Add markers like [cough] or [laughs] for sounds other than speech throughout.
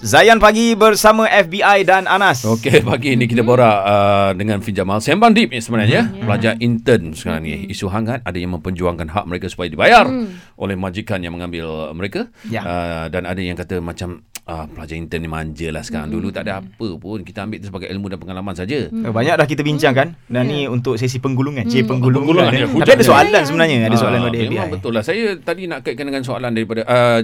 Zayan Pagi bersama FBI dan Anas. Okey, pagi ini kita borak uh, dengan Fin Jamal. Sembang deep ni sebenarnya. Mm. Pelajar intern sekarang ni. Isu hangat ada yang memperjuangkan hak mereka supaya dibayar mm. oleh majikan yang mengambil mereka. Ya. Uh, dan ada yang kata macam uh, pelajar intern ni manja lah sekarang. Mm. Dulu tak ada apa pun. Kita ambil itu sebagai ilmu dan pengalaman saja. Mm. Banyak dah kita bincangkan dan ni untuk sesi penggulungan. Mm. C penggulungan. Penggulungan, eh. ya, Tapi ada soalan sebenarnya. Ada soalan Ah, pada FBI. Memang betul lah. Saya tadi nak kaitkan dengan soalan daripada uh,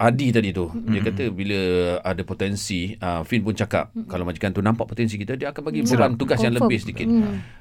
Adi tadi tu. Hmm. Dia kata bila ada potensi, uh, Fin pun cakap kalau majikan tu nampak potensi kita, dia akan bagi beban tugas yang Confirm. lebih sedikit.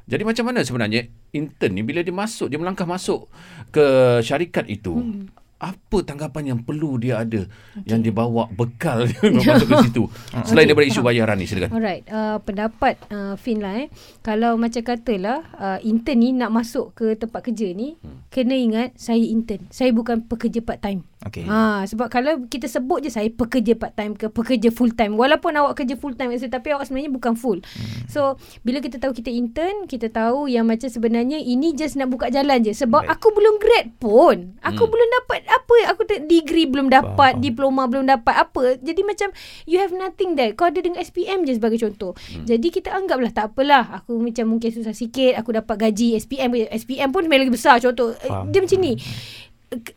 Jadi macam mana sebenarnya intern ni bila dia masuk, dia melangkah masuk ke syarikat itu, apa tanggapan yang perlu dia ada yang dia bawa bekal dia [laughs] masuk ke situ selain Okey, daripada isu bayaran ni silakan. Alright, uh, pendapat uh, Fin lah eh. Kalau macam katalah uh, intern ni nak masuk ke tempat kerja ni, hmm. kena ingat saya intern. Saya bukan pekerja part time. Okey. Ha, sebab kalau kita sebut je saya pekerja part time ke pekerja full time. Walaupun awak kerja full time tapi awak sebenarnya bukan full. Hmm. So, bila kita tahu kita intern, kita tahu yang macam sebenarnya ini just nak buka jalan je. Sebab Baik. aku belum grad pun. Aku Hmm. belum dapat apa aku degree belum dapat, Faham. diploma belum dapat apa. Jadi macam you have nothing there. Kau ada dengan SPM je sebagai contoh. Hmm. Jadi kita anggaplah tak apalah. Aku macam mungkin susah sikit, aku dapat gaji SPM SPM pun sebenarnya lagi besar contoh. Faham. Dia macam ni K-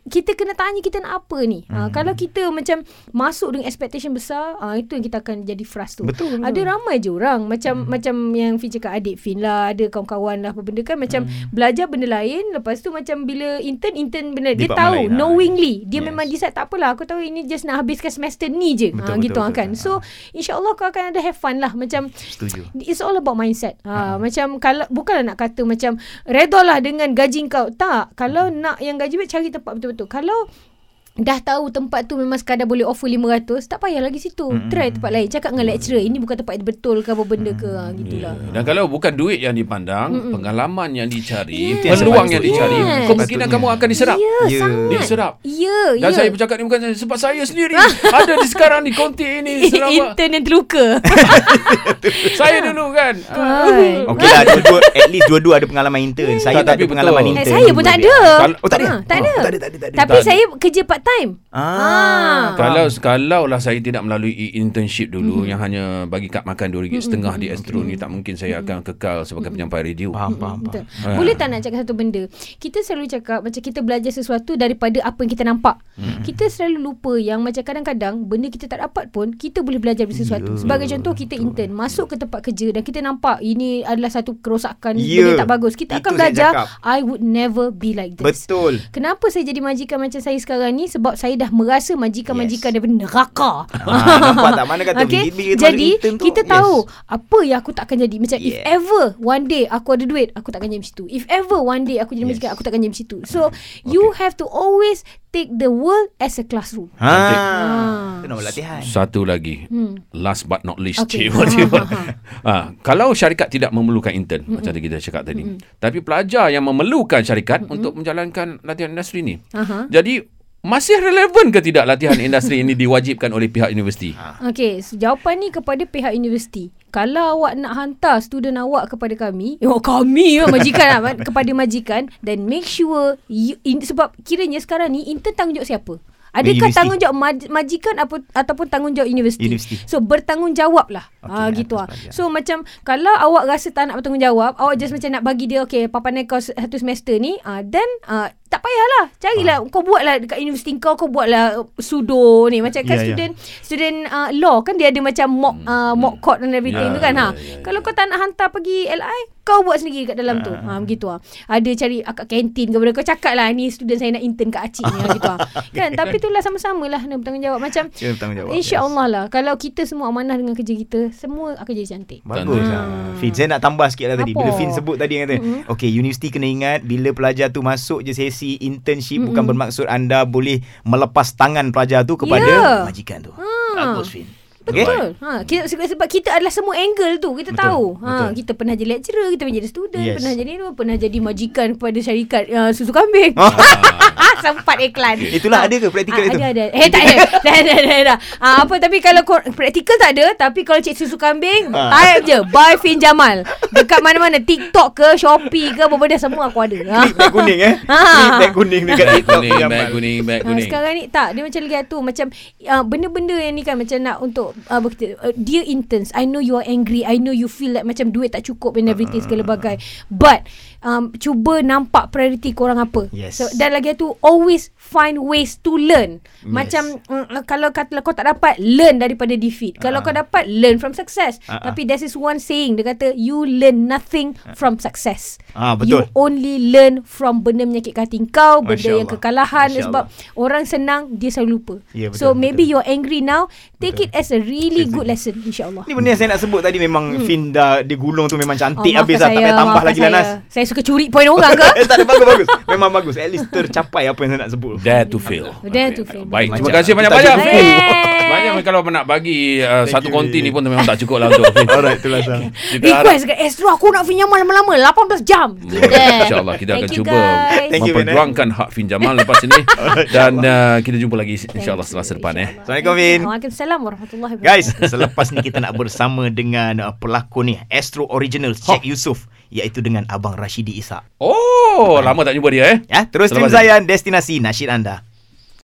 kita kena tanya kita nak apa ni. Hmm. Ha, kalau kita macam masuk dengan expectation besar, ha, itu yang kita akan jadi frust tu. Betul, betul. Ada ramai je orang macam hmm. macam yang Fin cakap adik Fin lah, ada kawan-kawan lah apa benda kan macam hmm. belajar benda lain, lepas tu macam bila intern intern benda dia tahu lain, ha. knowingly. Dia Yes. memang decide tak apalah aku tahu ini just nak habiskan semester ni je. Betul, ha, betul, gitu betul, kan. betul. So insyaallah kau akan ada have fun lah macam Setuju. It's all about mindset. Ha, macam kalau bukanlah nak kata macam redalah dengan gaji kau. Tak. Kalau nak yang gaji baik cari tempat betul-betul. Kalau dah tahu tempat tu memang sekadar boleh offer 500, tak payah lagi situ. Mm-mm. Try tempat lain. Cakap dengan lecturer, ini bukan tempat yang betul ke apa benda ke. Ha, gitulah. Ya. Dan kalau bukan duit yang dipandang, Mm-mm. pengalaman yang dicari, Yes. peluang yang dicari, Yes. kemungkinan Patutnya. kamu akan diserap. Ya, Ya. sangat. Diserap. Ya, Dan ya. saya bercakap ni bukan saya, sebab saya sendiri [laughs] ada di sekarang di konti ini [laughs] selama Intern yang terluka. [laughs] saya dulu kan. Okey lah dua-dua At least dua-dua ada pengalaman intern Saya Tak, tak, tapi ada pengalaman betul. Eh, intern saya pun tak ada. Oh tak ada? Tak ada. Oh, tak ada, tak ada. Tapi saya kerja part time. Ah, Kalau kalau lah saya tidak melalui internship dulu mm-hmm. yang hanya bagi kad makan RM2.5 mm-hmm. di Astro ni tak mungkin saya akan kekal sebagai penyampai radio. Faham, faham, faham. Betul. Ah. Boleh tak nak cakap satu benda? Kita selalu cakap macam kita belajar sesuatu daripada apa yang kita nampak. Hmm. Kita selalu lupa yang macam kadang-kadang benda kita tak dapat pun kita boleh belajar dari sesuatu. Ya, Sebagai contoh kita intern masuk ke tempat kerja dan kita nampak ini adalah satu kerosakan Ya, benda tak bagus. Kita itu akan belajar. I would never be like this. Betul Kenapa saya jadi majikan macam saya sekarang ni? Sebab saya dah merasa majikan-majikan Yes. daripada neraka. Ah, nampak tak? Mana kata [laughs] okay? bila- bila Jadi intern tu, kita yes. tahu apa yang aku takkan jadi. Macam if Yeah. ever one day aku ada duit, aku takkan jadi situ. If ever one day aku jadi Yes. majikan, aku takkan jadi situ. So you have to always take the world as a classroom. Ha. Ah. Itu nama latihan Satu lagi. Hmm. Last but not least. Okay. [laughs] Cik, [laughs] ha, kalau syarikat tidak memerlukan intern Hmm. macam tadi kita cakap tadi. Tapi pelajar yang memerlukan syarikat untuk menjalankan latihan industri ni. Aha. Jadi masih relevan ke tidak latihan industri ini diwajibkan oleh pihak universiti? Okey, so jawapan ni kepada pihak universiti. Kalau awak nak hantar student awak kepada kami, [laughs] oh kami lah majikan lah, [laughs] kepada majikan dan make sure you, in, sebab kiranya sekarang ni intern tanggungjawab siapa? Adakah Universiti. tanggungjawab maj- majikan apa, ataupun tanggungjawab universiti? Universiti. So bertanggungjawab lah. Okay, ha, gitu atas lah. So macam kalau awak rasa tak nak bertanggungjawab, awak just macam nak bagi dia okay papanan kau se- satu semester ni, uh, then uh, tak payahlah. Carilah Ah. kau buatlah dekat universiti kau kau buatlah sudo ni. Macam kan Ya, ya. student student uh, law kan dia ada macam mock uh, mock court and everything Ya, tu kan ya, ha. ya, ya. Kalau kau tak nak hantar pergi LI, kau buat sendiri kat dalam tu. Ha begitu ah. Ada cari akak kantin ke benda kau cakap lah ni student saya nak intern kat acik ni gitu ah. [laughs] Kan tapi itulah sama-sama lah nak bertanggungjawab macam bertanggungjawab InsyaAllah lah Kalau kita semua amanah dengan kerja kita Semua akan jadi cantik Bagus Hmm. lah Fin Saya nak tambah sikit lah tadi Apa? Bila Fin sebut tadi kata Mm-mm. Okay universiti kena ingat Bila pelajar tu masuk je sesi internship Bukan bermaksud anda boleh Melepas tangan pelajar tu Kepada Ya. majikan tu Ha. Bagus Fin? Betul. Ha, kita, sebab kita adalah semua angle tu kita Betul, tahu. Ha, betul. kita pernah jadi lecturer, kita pernah jadi student, Yes. pernah jadi ni, pernah jadi majikan kepada syarikat uh, susu kambing. Ah. [laughs] Sempat iklan. Itulah ada ke praktikal Ah, itu? Ada ada. Eh tak ada. [laughs] dah dah dah. dah. Ah, apa tapi kalau kor- praktikal tak ada, tapi kalau cik susu kambing, Ah. type je by Fin Jamal. Dekat mana-mana TikTok ke, Shopee ke, apa benda semua aku ada. Ha. Klik tag kuning eh Ha. Klik tag kuning dekat TikTok kuning, beg kuning, beg Ha, kuning. sekarang ni tak dia macam lagi tu macam uh, benda-benda yang ni kan macam nak untuk uh, berkata, uh, dear interns, I know you are angry. I know you feel like macam duit tak cukup and everything segala bagai. But um, cuba nampak priority korang apa. Yes. So dan lagi tu always find ways to learn. Macam uh, kalau kata kau tak dapat learn daripada defeat. Kalau Ah. kau dapat learn from success. Ah, ah. Tapi there is one saying dia kata you learn nothing from success. Ah, You betul. only learn from benda menyakitkan hati kau, benda Masya yang Allah. kekalahan Masya sebab orang senang dia selalu lupa. Ya, betul, so maybe betul. you're angry now, take Betul. it as a really good lesson insya-Allah. Ni benda yang saya nak sebut tadi memang hmm. Fin dah dia gulung tu memang cantik Oh, habis maafkan lah. Tak payah tambah lagi lah Nas. saya. Saya suka curi poin orang ke? [laughs] Tak ada bagus bagus. Memang bagus. At least tercapai apa yang saya nak sebut. Dare to fail. Dare to fail. Baik, terima kasih banyak-banyak. Fin. Banyak [laughs] kalau nak bagi uh, satu you, konti Fin. ni pun memang tak cukup lah untuk [laughs] Fin. Alright, itulah Sam. Harap Request ke Astro aku nak pinjaman lama-lama 18 jam. Gitu. InsyaAllah kita akan cuba Fin, eh. memperjuangkan hak Fin Jamal lepas ini dan uh, kita jumpa lagi insyaAllah selasa depan eh. insyaAllah. Assalamualaikum, Fin. Waalaikumsalam warahmatullahi. Guys, selepas ni kita nak bersama dengan uh, pelakon ni Astro Original Sheikh Yusof iaitu dengan Abang Rashidi Isa. Oh, lama tak jumpa dia eh. Ya, terus stream Selepas ni. Zayan destinasi nasyid anda.